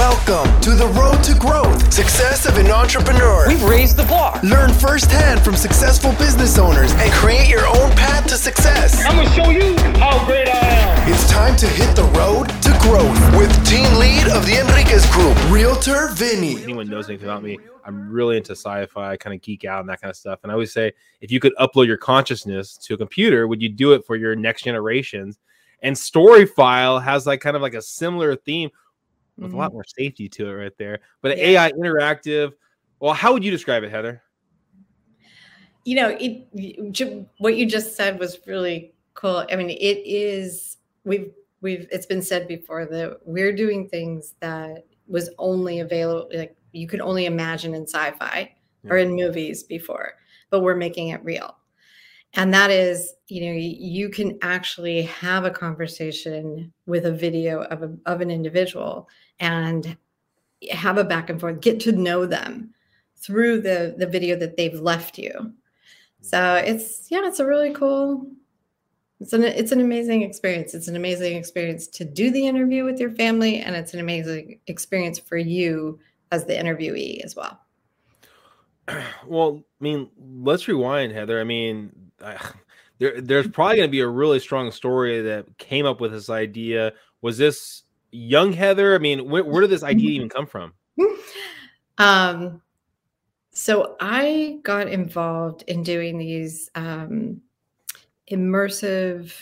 Welcome to the road to growth, success of an entrepreneur. We've raised the bar. Learn firsthand from successful business owners and create your own path to success. I'm gonna show you how great I am. It's time to hit the road to growth with team lead of the Enriquez Group, Realtor Vinny. anyone knows anything about me, I'm really into sci-fi, kind of geek out and that kind of stuff. And I always say, if you could upload your consciousness to a computer, would you do it for your next generations? And Storyfile has like kind of like a similar theme with a mm-hmm. lot more safety to it right there. But Yeah. AI interactive. Well, how would you describe it, Heather? you know it what you just said was really cool i mean it is we've we've it's been said before that we're doing things that was only available like you could only imagine in sci-fi or in movies before but we're making it real and that is you know you can actually have a conversation with a video of, a, of an individual and have a back and forth get to know them through the the video that they've left you. So it's yeah it's a really cool it's an it's an amazing experience. It's an amazing experience to do the interview with your family and it's an amazing experience for you as the interviewee as well. Well, I mean, let's rewind, Heather. I mean, I, there, there's probably going to be a really strong story that came up with this idea. Was this young Heather? I mean, where, where did this idea even come from? um so i got involved in doing these um immersive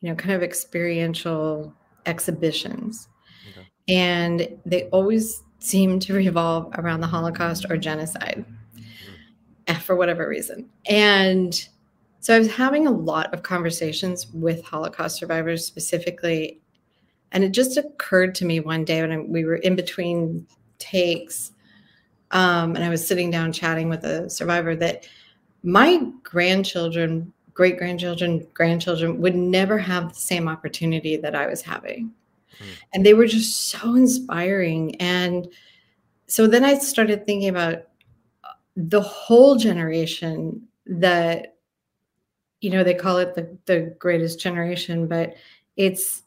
you know kind of experiential exhibitions Okay. and they always seem to revolve around the holocaust or genocide eh, for whatever reason and so i was having a lot of conversations with holocaust survivors specifically and it just occurred to me one day when I, we were in between takes um, and i was sitting down chatting with a survivor that my grandchildren great grandchildren grandchildren would never have the same opportunity that i was having Hmm. and they were just so inspiring and so then i started thinking about uh, the whole generation that you know they call it the, the greatest generation but it's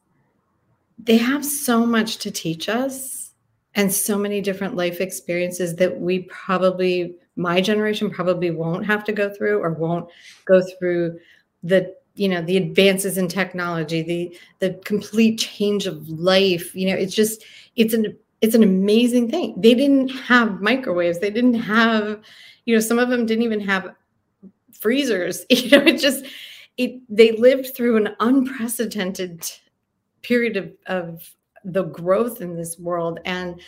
they have so much to teach us and so many different life experiences that we probably my generation probably won't have to go through or won't go through the you know the advances in technology the the complete change of life. You know it's just it's an it's an amazing thing. They didn't have microwaves. They didn't have you know some of them didn't even have freezers you know it just it they lived through an unprecedented period of, of the growth in this world and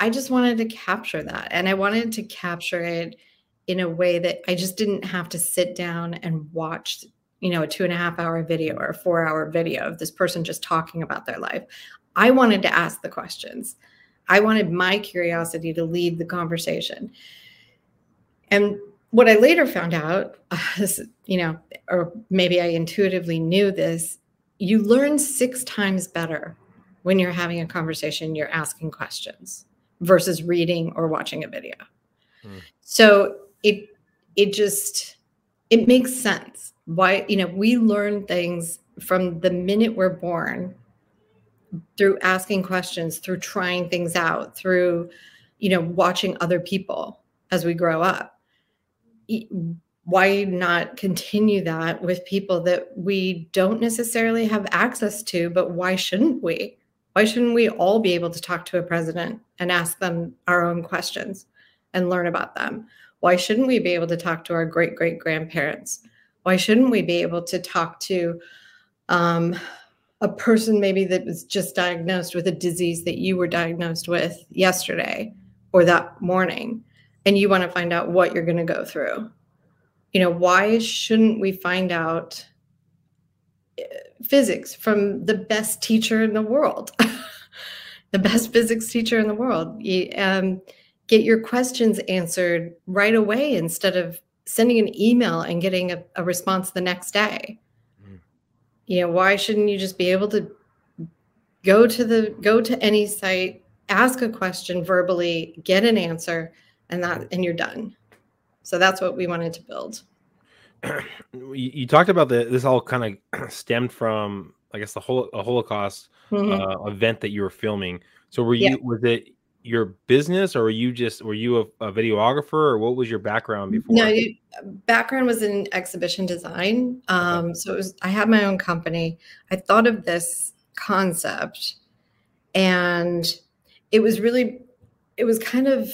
i just wanted to capture that and i wanted to capture it in a way that i just didn't have to sit down and watch you know a two and a half hour video or a four hour video of this person just talking about their life. I wanted to ask the questions. I wanted my curiosity to lead the conversation. And what i later found out is, you know or maybe i intuitively knew this you learn six times better when you're having a conversation you're asking questions versus reading or watching a video Hmm. so it it just it makes sense why you know we learn things from the minute we're born through asking questions through trying things out through you know watching other people as we grow up why not continue that with people that we don't necessarily have access to but why shouldn't we? Why shouldn't we all be able to talk to a president and ask them our own questions and learn about them? Why shouldn't we be able to talk to our great great grandparents? Why shouldn't we be able to talk to um, a person maybe that was just diagnosed with a disease that you were diagnosed with yesterday or that morning and you want to find out what you're going to go through. You know why shouldn't we find out uh, physics from the best teacher in the world? The best physics teacher in the world. You, um, get your questions answered right away instead of sending an email and getting a, a response the next day. Mm. you know why shouldn't you just be able to go to the go to any site ask a question verbally get an answer and that and you're done so that's what we wanted to build you, talked about the this all kind of stemmed from I guess the whole a Holocaust Mhm. uh, event that you were filming. So were Yeah. you was it your business or were you just were you a, a videographer or what was your background before? No, you, background was in exhibition design. Um, so it was I had my own company. I thought of this concept and it was really it was kind of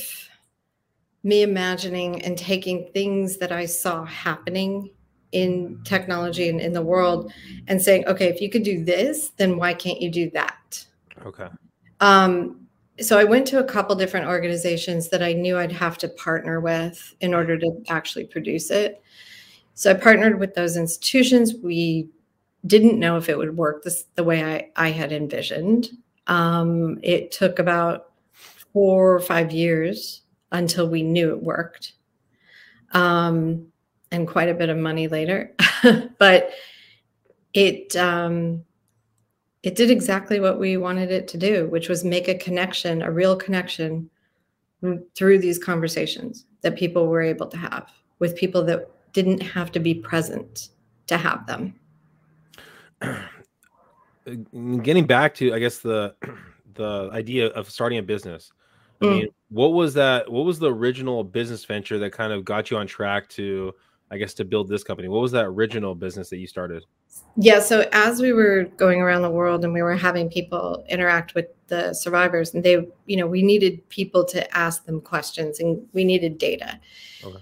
me imagining and taking things that I saw happening in technology and in the world and saying, okay, if you could do this, then why can't you do that? Okay. Um, so I went to a couple different organizations that I knew I'd have to partner with in order to actually produce it. So I partnered with those institutions. We didn't know if it would work this the way I, I had envisioned. Um, it took about four or five years until we knew it worked. Um, and quite a bit of money later. but it um, it did exactly what we wanted it to do, which was make a connection, a real connection through these conversations that people were able to have with people that didn't have to be present to have them. Getting back to I guess the the idea of starting a business. I Mm. mean, what was that? What was the original business venture that kind of got you on track to, I guess, to build this company? What was that original business that you started? Yeah, so as we were going around the world and we were having people interact with the survivors, and they, you know, we needed people to ask them questions and we needed data. Okay.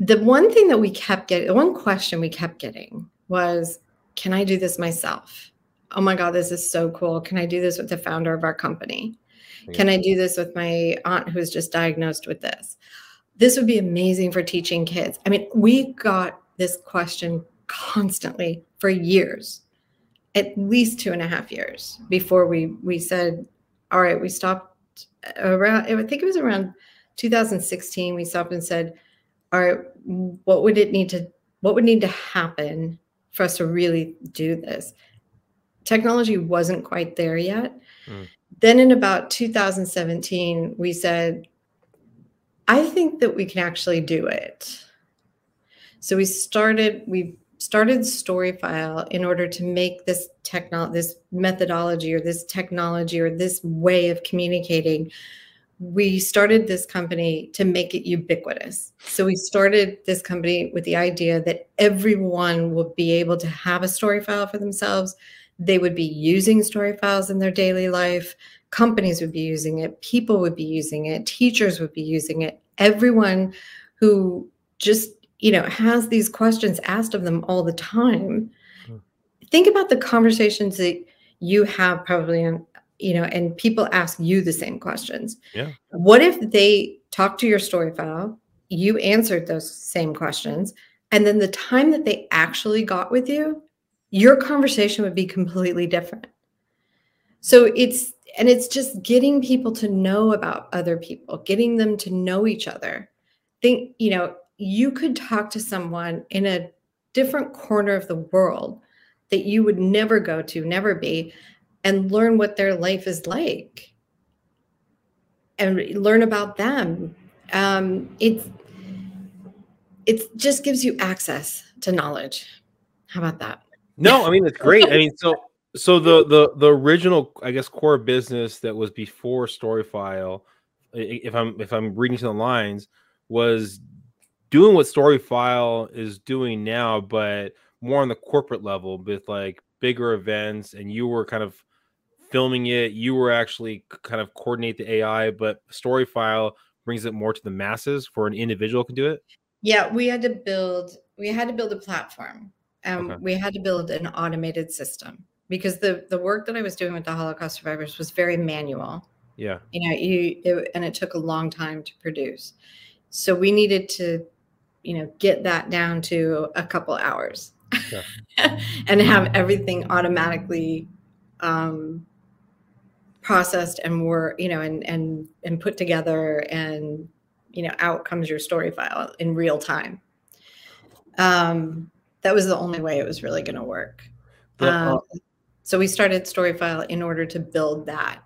The one thing that we kept getting, the one question we kept getting was, can I do this myself? Oh my God, this is so cool. Can I do this with the founder of our company? Can I do this with my aunt who's just diagnosed with this? This would be amazing for teaching kids. I mean, we got this question constantly for years, at least two and a half years before we we said, all right, we stopped around. I think it was around 2016. We stopped and said, all right, what would it need to what would need to happen for us to really do this? Technology wasn't quite there yet. Mm. Then in about 2017, we said, I think that we can actually do it. So we started, we started Storyfile in order to make this technology, this methodology or this technology or this way of communicating. We started this company to make it ubiquitous. So we started this company with the idea that everyone will be able to have a story file for themselves. They would be using story files in their daily life. Companies would be using it. People would be using it. Teachers would be using it. Everyone who just you know has these questions asked of them all the time Hmm. think about the conversations that you have probably on you know and people ask you the same questions Yeah. what if they talk to your story file you answered those same questions and then the time that they actually got with you your conversation would be completely different so it's and it's just getting people to know about other people getting them to know each other think you know you could talk to someone in a different corner of the world that you would never go to, never be, and learn what their life is like and learn about them. Um, it's it just gives you access to knowledge. How about that? No, I mean it's great. I mean, so so the the the original, I guess, core business that was before Storyfile, if I'm if I'm reading to the lines, was doing what Storyfile is doing now, but more on the corporate level with like bigger events, and you were kind of filming it. You were actually kind of coordinate the AI, but Storyfile brings it more to the masses for an individual can do it. Yeah, we had to build we had to build a platform. Um, Okay. we had to build an automated system because the the work that I was doing with the Holocaust survivors was very manual. Yeah. You know, you it, and it took a long time to produce. So we needed to, you know, get that down to a couple hours and have everything automatically um, processed and were, you know, and and and put together and you know, out comes your story file in real time. Um, that was the only way it was really going to work. Um, so we started Storyfile in order to build that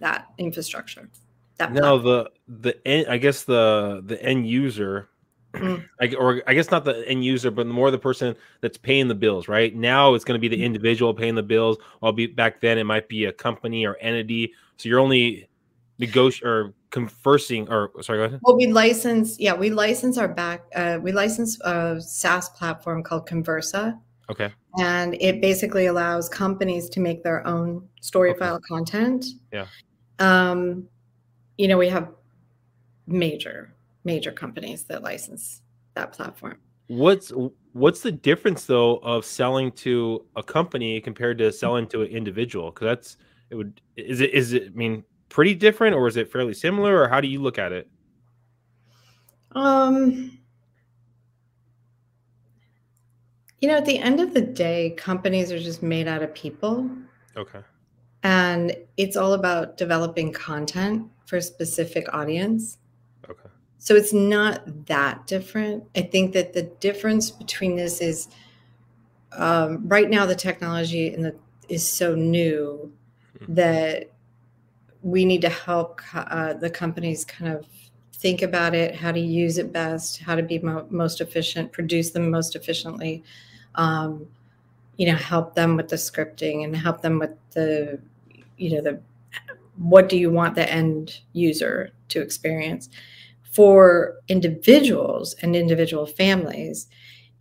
that infrastructure. That now platform. the the end, I guess the the end user Mm. I, or I guess not the end user, but more the person that's paying the bills. Right now, it's going to be the Mm. individual paying the bills. While be back then, it might be a company or entity. So you're only negotiating or conversing. Or sorry, go ahead. Well, we license, yeah, we license our back, uh, we license a SaaS platform called Conversa, Okay. and it basically allows companies to make their own story Okay. file content. Yeah. Um, you know, we have major, major companies that license that platform. What's what's the difference though of selling to a company compared to selling to an individual? Because that's it would is it is it I mean pretty different or is it fairly similar or how do you look at it? Um, you know, at the end of the day, companies are just made out of people. Okay. And it's all about developing content for a specific audience. Okay. So it's not that different. I think that the difference between this is um, right now the technology in the, is so new Mhm. that we need to help uh, the companies kind of think about it, how to use it best, how to be mo- most efficient, produce them most efficiently. Um, you know, help them with the scripting and help them with the, you know, the what do you want the end user to experience for individuals and individual families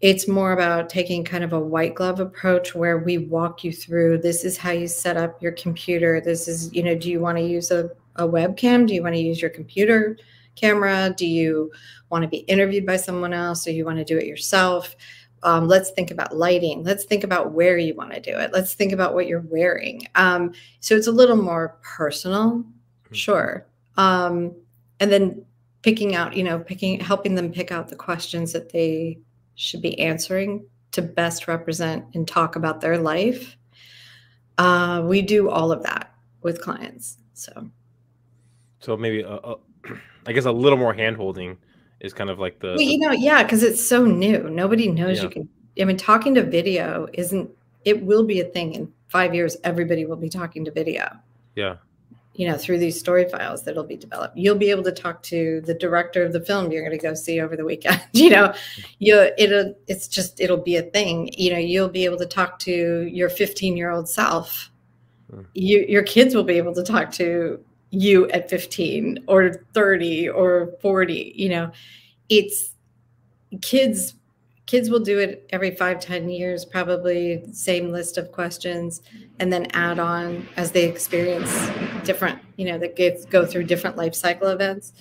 it's more about taking kind of a white glove approach where we walk you through this is how you set up your computer. This is you know do you want to use a, a webcam? Do you want to use your computer camera? Do you want to be interviewed by someone else? Or you want to do it yourself. Um, let's think about lighting. Let's think about where you want to do it. Let's think about what you're wearing. Um, so it's a little more personal sure. Um, and then picking out you know picking helping them pick out the questions that they should be answering to best represent and talk about their life. Uh, we do all of that with clients so. So maybe a, a, I guess a little more hand holding is kind of like the, well, you know yeah because it's so new. Nobody knows Yeah. you can i mean talking to video isn't it will be a thing in five years everybody will be talking to video. Yeah you know through these story files that'll be developed. You'll be able to talk to the director of the film you're going to go see over the weekend you know? You it'll it's just it'll be a thing. You know you'll be able to talk to your 15 year old self. Mm. you, your kids will be able to talk to you at 15 or 30 or 40 you know? It's kids kids will do it every five ten years probably same list of questions and then add on as they experience different you know that get, go through different life cycle events.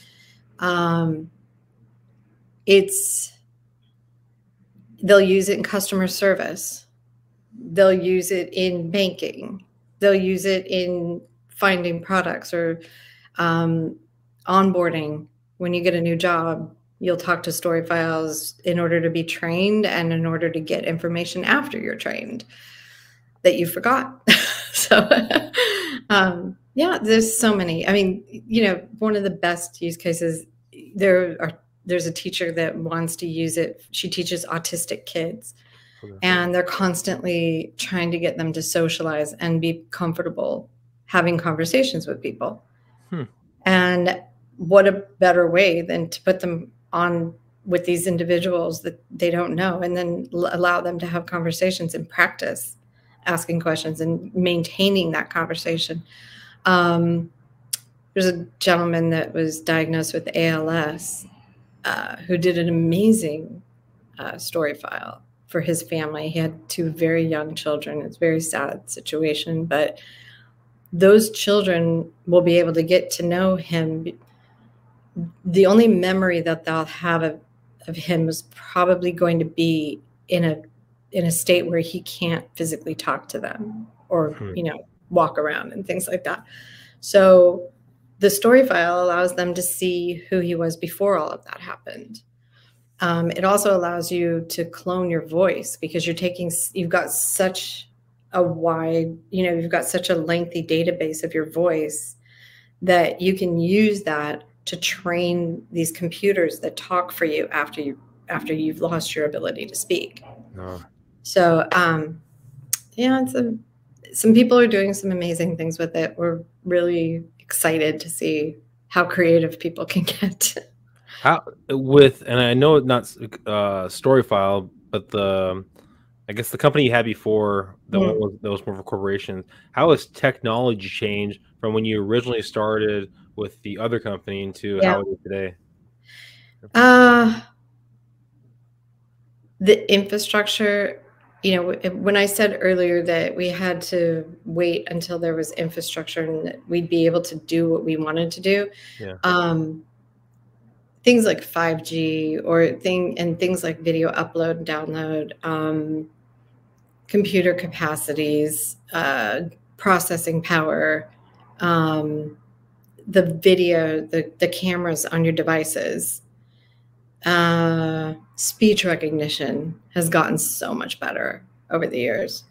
Um, it's they'll use it in customer service. They'll use it in banking. They'll use it in finding products or um, onboarding when you get a new job you'll talk to story files in order to be trained and in order to get information after you're trained that you forgot so um, yeah there's so many i mean you know one of the best use cases there are there's a teacher that wants to use it she teaches autistic kids Okay. and they're constantly trying to get them to socialize and be comfortable having conversations with people Hmm. and what a better way than to put them on with these individuals that they don't know and then allow them to have conversations and practice asking questions and maintaining that conversation um, there's a gentleman that was diagnosed with als uh, who did an amazing uh, story file for his family. He had two very young children. It's a very sad situation, but those children will be able to get to know him. The only memory that they'll have of, of him is probably going to be in a in a state where he can't physically talk to them or Hmm. you know walk around and things like that. So the story file allows them to see who he was before all of that happened. Um, it also allows you to clone your voice because you're taking, you've got such a wide, you know, you've got such a lengthy database of your voice that you can use that to train these computers that talk for you after you after you've lost your ability to speak. No. So, um, yeah, it's a, some people are doing some amazing things with it. We're really excited to see how creative people can get. How with and I know it's not uh Storyfile, but the I guess the company you had before Mhm. one was, that was more for corporations. How has technology changed from when you originally started with the other company into Yeah. how it is today? Uh, the infrastructure, you know, when I said earlier that we had to wait until there was infrastructure and that we'd be able to do what we wanted to do, Yeah. um, things like 5G or thing and things like video upload and download, um, computer capacities, uh, processing power, um, the video, the, the cameras on your devices, uh, speech recognition has gotten so much better over the years.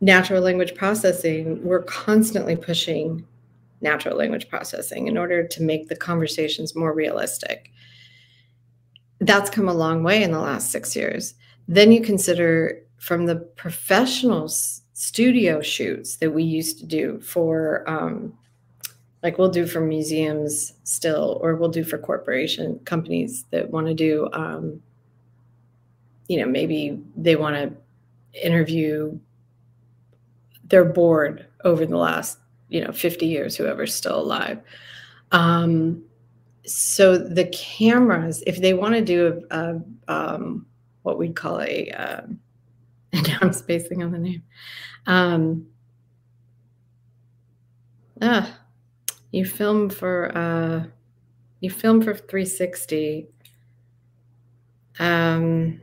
Natural language processing, we're constantly pushing natural language processing in order to make the conversations more realistic. That's come a long way in the last six years. Then you consider from the professional studio shoots that we used to do for um, like we'll do for museums still or we'll do for corporation companies that want to do um, you know maybe they want to interview their board over the last you know 50 years whoever's still alive. Um, so the cameras if they want to do a, a um, what we'd call a and now i'm spacing on the name um, ah, you film for uh you film for 360 um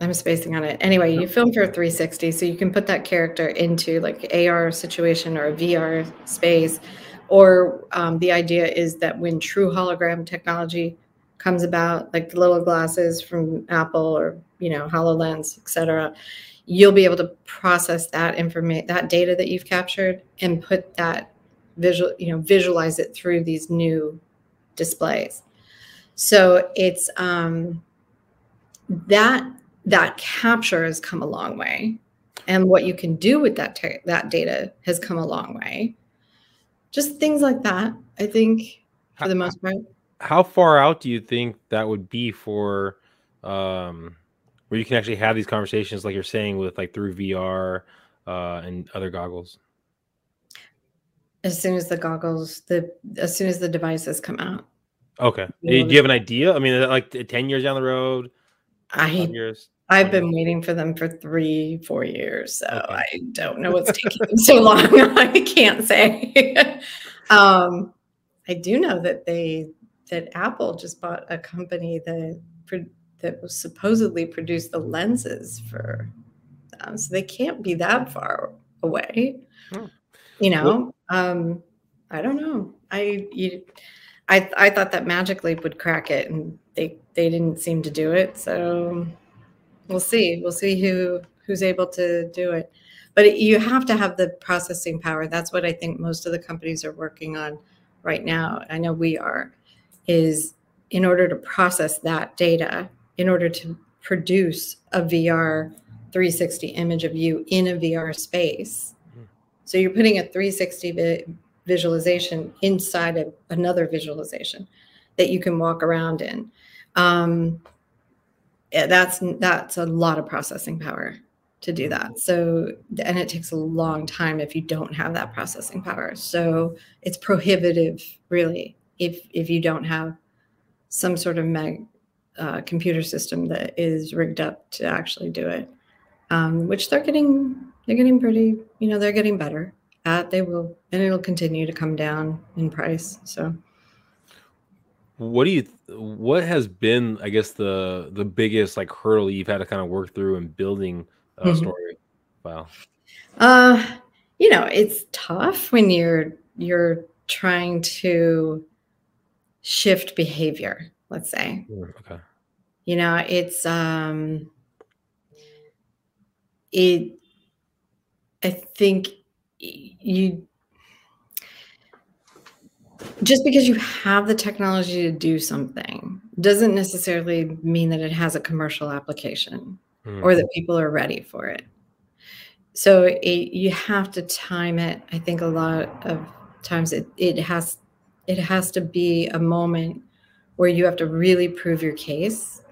i'm spacing on it. Anyway you film for 360 so you can put that character into like ar situation or a vr space. Or um, the idea is that when true hologram technology comes about like the little glasses from apple or you know hololens etc you'll be able to process that information that data that you've captured and put that visual you know visualize it through these new displays. So it's um that that capture has come a long way. And what you can do with that that data has come a long way. Just things like that i think for the most part. How far out do you think that would be for um where you can actually have these conversations like you're saying with like through VR uh and other goggles? As soon as the goggles the as soon as the devices come out Okay. Yeah, Do you have an idea? I mean, like 10 years down the road, i years? I've been waiting for them for three, four years, so Okay. I don't know what's taking them so long. I can't say. um, I do know that they that Apple just bought a company that that was supposedly produced the lenses for them, so they can't be that far away. Hmm. You know, um, I don't know. I you, I I thought that Magic Leap would crack it, and they they didn't seem to do it. So we'll see. We'll see who who's able to do it. But you have to have the processing power. That's what I think most of the companies are working on right now. I know we are. Is in order to process that data, in order to produce a VR 360 image of you in a VR space. So you're putting a 360 vi- visualization inside of another visualization that you can walk around in. Um, that's that's a lot of processing power to do that. So and it takes a long time if you don't have that processing power. So it's prohibitive, really, if if you don't have some sort of mag, uh, computer system that is rigged up to actually do it. Um, which they're getting they're getting pretty you know they're getting better at. They will and it'll continue to come down in price. So What do you what has been I guess the the biggest like hurdle you've had to kind of work through in building a Mhm. story Wow. Uh, you know, it's tough when you're you're trying to shift behavior, let's say. Okay. You know, it's um it I think you just because you have the technology to do something doesn't necessarily mean that it has a commercial application Mm. or that people are ready for it. So it, you have to time it. I think a lot of times it, it has it has to be a moment where you have to really prove your case.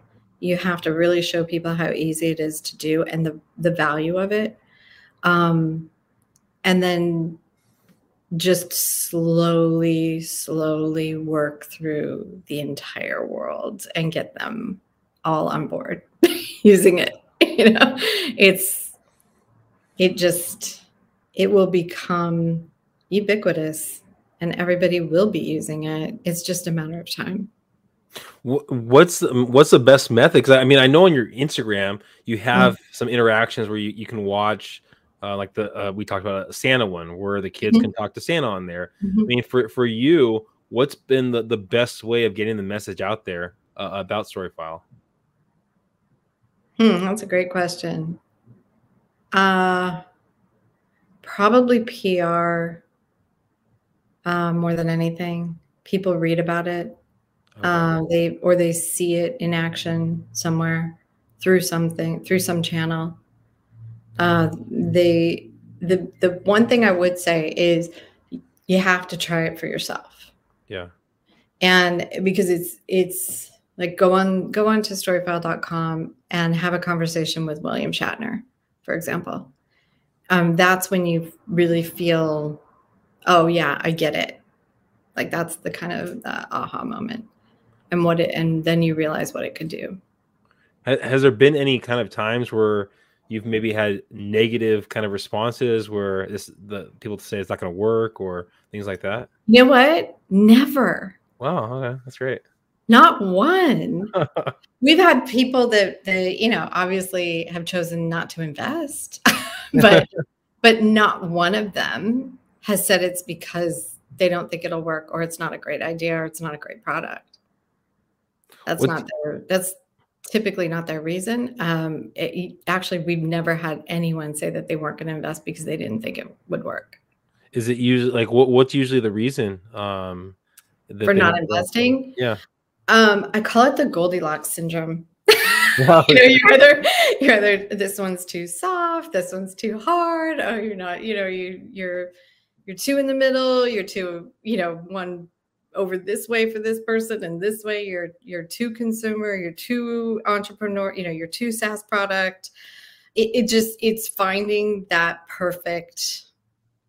You have to really show people how easy it is to do and the the value of it. Um, and then just slowly, slowly work through the entire world and get them all on board using it. You know, it's it just it will become ubiquitous and everybody will be using it. It's just a matter of time. What's the, what's the best method? Because I mean, I know on your Instagram you have mm-hmm. some interactions where you, you can watch, uh, like the uh, we talked about a Santa one where the kids mm-hmm. can talk to Santa on there. Mm-hmm. I mean, for for you, what's been the, the best way of getting the message out there uh, about Storyfile? Hmm, that's a great question. Uh probably PR uh, more than anything. People read about it. Okay. Uh, they or they see it in action somewhere through something through some channel. Uh, they the the one thing I would say is you have to try it for yourself. Yeah. And because it's it's like go on go on to storyfile.com and have a conversation with William Shatner, for example. Um, that's when you really feel, oh yeah, I get it. Like that's the kind of the aha moment, and what it, and then you realize what it could do. Has there been any kind of times where you've maybe had negative kind of responses where this the people say it's not going to work or things like that? You know what? Never. Wow. Okay, that's great. Not one. We've had people that they, you know, obviously have chosen not to invest, but but not one of them has said it's because they don't think it'll work or it's not a great idea or it's not a great product. That's What's, not their that's typically not their reason. Um, it, actually, we've never had anyone say that they weren't going to invest because they didn't think it would work. Is it usually like what, what's usually the reason um, for not investing? Yeah. Um, I call it the Goldilocks syndrome. you know, you're either you're either this one's too soft, this one's too hard. Oh, you're not. You know, you you're you're too in the middle. You're too. You know, one over this way for this person and this way you're you're too consumer you're too entrepreneur you know you're too saas product it, it just it's finding that perfect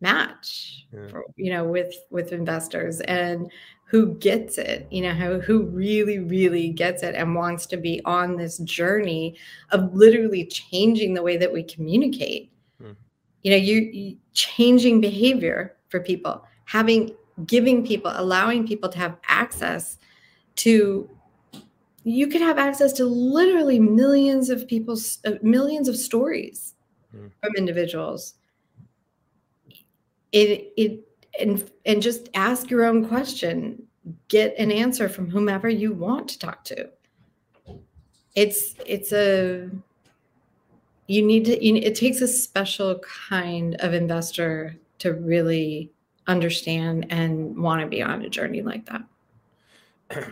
match yeah. for, you know with with investors and who gets it, you know, who, who really, really gets it and wants to be on this journey of literally changing the way that we communicate. Mm. You know, you, you changing behavior for people, having giving people, allowing people to have access to you could have access to literally millions of people's uh, millions of stories mm. from individuals. It it and and just ask your own question. Get an answer from whomever you want to talk to. It's it's a you need to you, it takes a special kind of investor to really understand and want to be on a journey like that.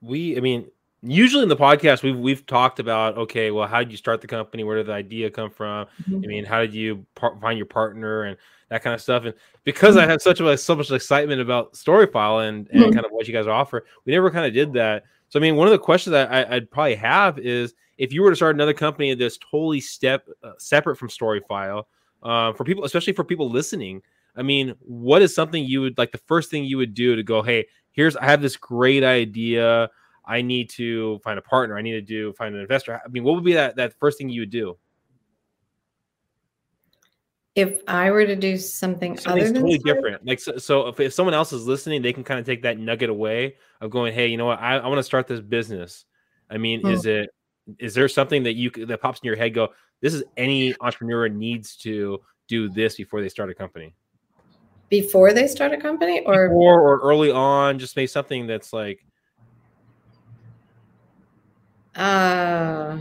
We i mean usually in the podcast we've we've talked about okay well how did you start the company? Where did the idea come from? Mm-hmm. i mean how did you par- find your partner and that kind of stuff? And because i have such a so much excitement about storyfile and, and mm-hmm. kind of what you guys offer we never kind of did that. So i mean one of the questions that I, would probably have is if you were to start another company that's totally step uh, separate from storyfile uh, for people especially for people listening i mean what is something you would like the first thing you would do to go hey here's i have this great idea I need to find a partner. I need to do find an investor. I mean, what would be that that first thing you would do? If I were to do something Something's other totally different, like so, so if, if someone else is listening, they can kind of take that nugget away of going, "Hey, you know what? I, I want to start this business." I mean, hmm. is it is there something that you that pops in your head? Go, this is any entrepreneur needs to do this before they start a company. Before they start a company, or before or early on, just make something that's like uh,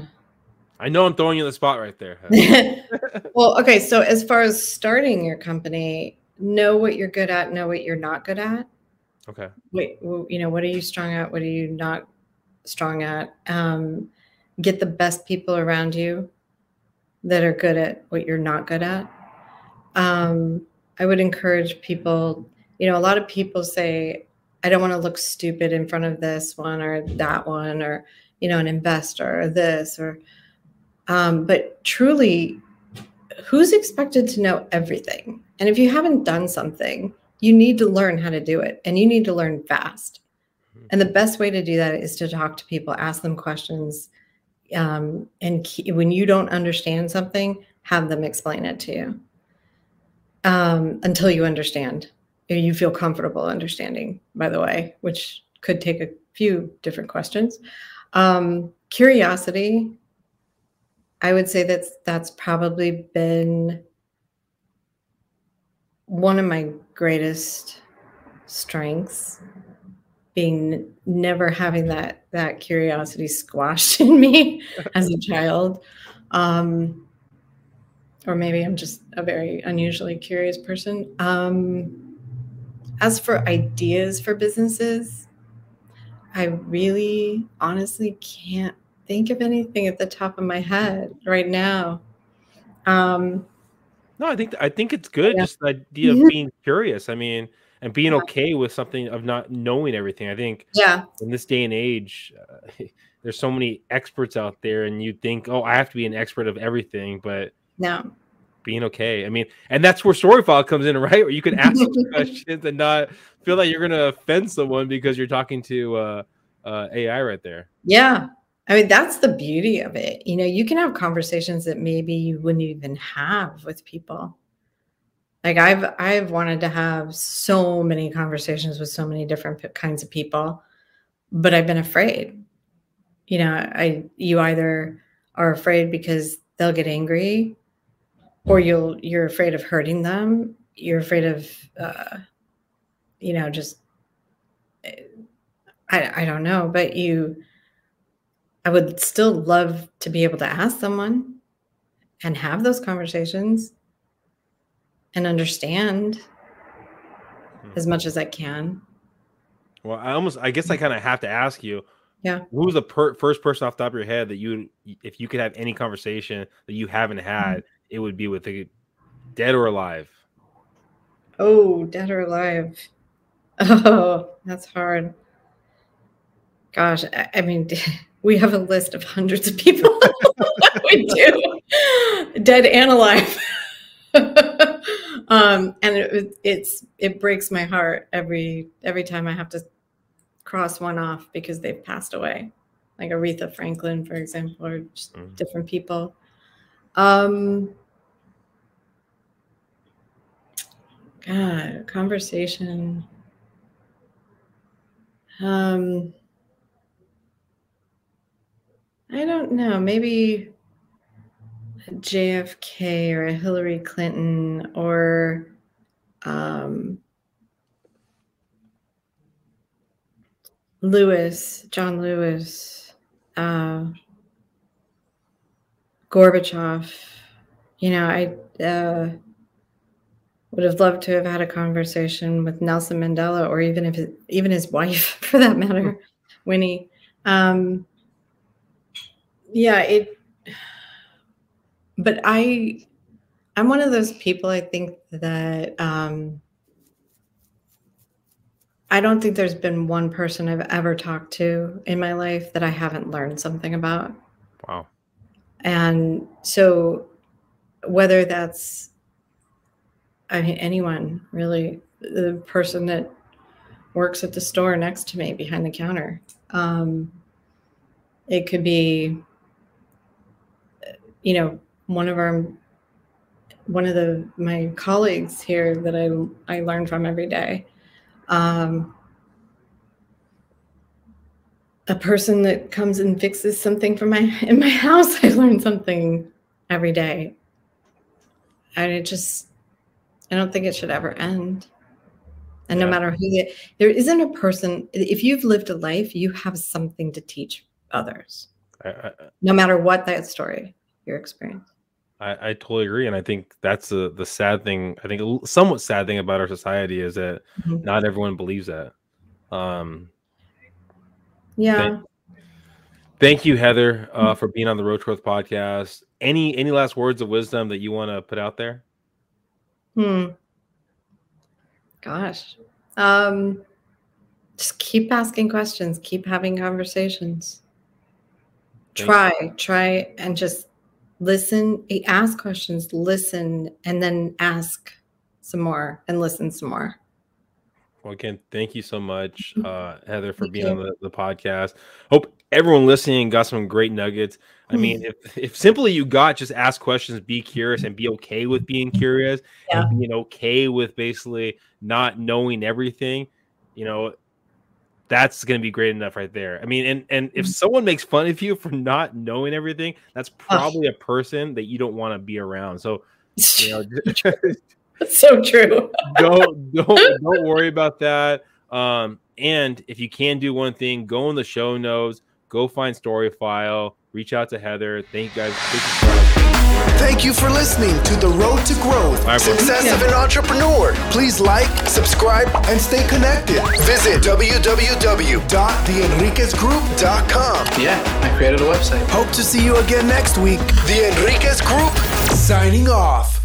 I know I'm throwing you in the spot right there. well, okay. So as far as starting your company, know what you're good at, know what you're not good at. Okay. Wait, you know, what are you strong at? What are you not strong at? Um, get the best people around you that are good at what you're not good at. Um, I would encourage people, you know, a lot of people say, I don't want to look stupid in front of this one or that one or you know an investor or this or um, but truly who's expected to know everything? And if you haven't done something you need to learn how to do it and you need to learn fast. Mm-hmm. and the best way to do that is to talk to people ask them questions um, and when you don't understand something have them explain it to you um, until you understand. You feel comfortable understanding by the way which could take a few different questions. Um, curiosity i would say that's that's probably been one of my greatest strengths being never having that that curiosity squashed in me as a child. Um or maybe i'm just a very unusually curious person um as for ideas for businesses i really honestly can't think of anything at the top of my head right now um no i think i think it's good yeah. just the idea of being curious i mean and being okay with something of not knowing everything. I think yeah, in this day and age, uh, there's so many experts out there, and you think, oh, I have to be an expert of everything, but no, being okay. I mean, and that's where story file comes in, right? Where you can ask questions and not feel like you're going to offend someone because you're talking to uh, uh, AI right there. Yeah. I mean, that's the beauty of it. You know, you can have conversations that maybe you wouldn't even have with people. Like I've I've wanted to have so many conversations with so many different kinds of people, but I've been afraid. You know, I you either are afraid because they'll get angry or you'll you're afraid of hurting them you're afraid of uh, you know just I, I don't know but you i would still love to be able to ask someone and have those conversations and understand hmm. as much as I can. Well, I almost, I guess I kind of have to ask you. Yeah. Who was the per- first person off the top of your head that you, if you could have any conversation that you haven't mm-hmm. had, mm-hmm. It would be with a dead or alive? Oh, dead or alive. Oh, that's hard. Gosh, I, I mean, we have a list of hundreds of people. we do, dead and alive. um, and it, it's it breaks my heart every every time I have to cross one off because they've passed away, like Aretha Franklin, for example, or just mm-hmm. different people. Um, God, conversation. Um, I don't know. Maybe JFK or a Hillary Clinton or um, Lewis, John Lewis, uh, Gorbachev. You know, I uh, would have loved to have had a conversation with Nelson Mandela, or even if even his wife, for that matter, Winnie. Um, yeah, it but I I'm one of those people I think that um I don't think there's been one person I've ever talked to in my life that I haven't learned something about. Wow. And so whether that's I mean anyone really the person that works at the store next to me behind the counter. Um, it could be you know one of our one of the my colleagues here that I I learn from every day. Um, a person that comes and fixes something for my in my house, I learn something every day. And it just I don't think it should ever end. And yeah. no matter who the, there isn't a person if you've lived a life, you have something to teach others. I, I, no matter what that story, your experience. I, I totally agree, and I think that's the the sad thing. I think a somewhat sad thing about our society is that mm-hmm. not everyone believes that. Um, yeah. Thank, thank you, Heather, uh, mm-hmm. for being on the Road Growth podcast. Any any last words of wisdom that you want to put out there? Hmm. Gosh. Um. just keep asking questions, keep having conversations. Thank try, try and just listen, ask questions, listen, and then ask some more and listen some more. Well, again, thank you so much, uh, Heather, for Thank being you. on the, the podcast. Hope everyone listening got some great nuggets. I mean, if, if simply you got just ask questions, be curious, and be okay with being curious, Yeah. and being okay with basically not knowing everything, you know, that's going to be great enough right there. I mean, and and if Mhm. someone makes fun of you for not knowing everything, that's probably a person that you don't want to be around. So, you know, so true. don't don't don't worry about that. Um, and if you can do one thing, go in the show notes, go find StoryFile, reach out to Heather. Thank you guys. Thank you so much. Thank you for listening to The Road to Growth Bye, bro. Success of an Entrepreneur. Please like, subscribe, and stay connected. Visit www.theenriquezgroup.com. Yeah, I created a website. Hope to see you again next week. The Enriquez Group, signing off.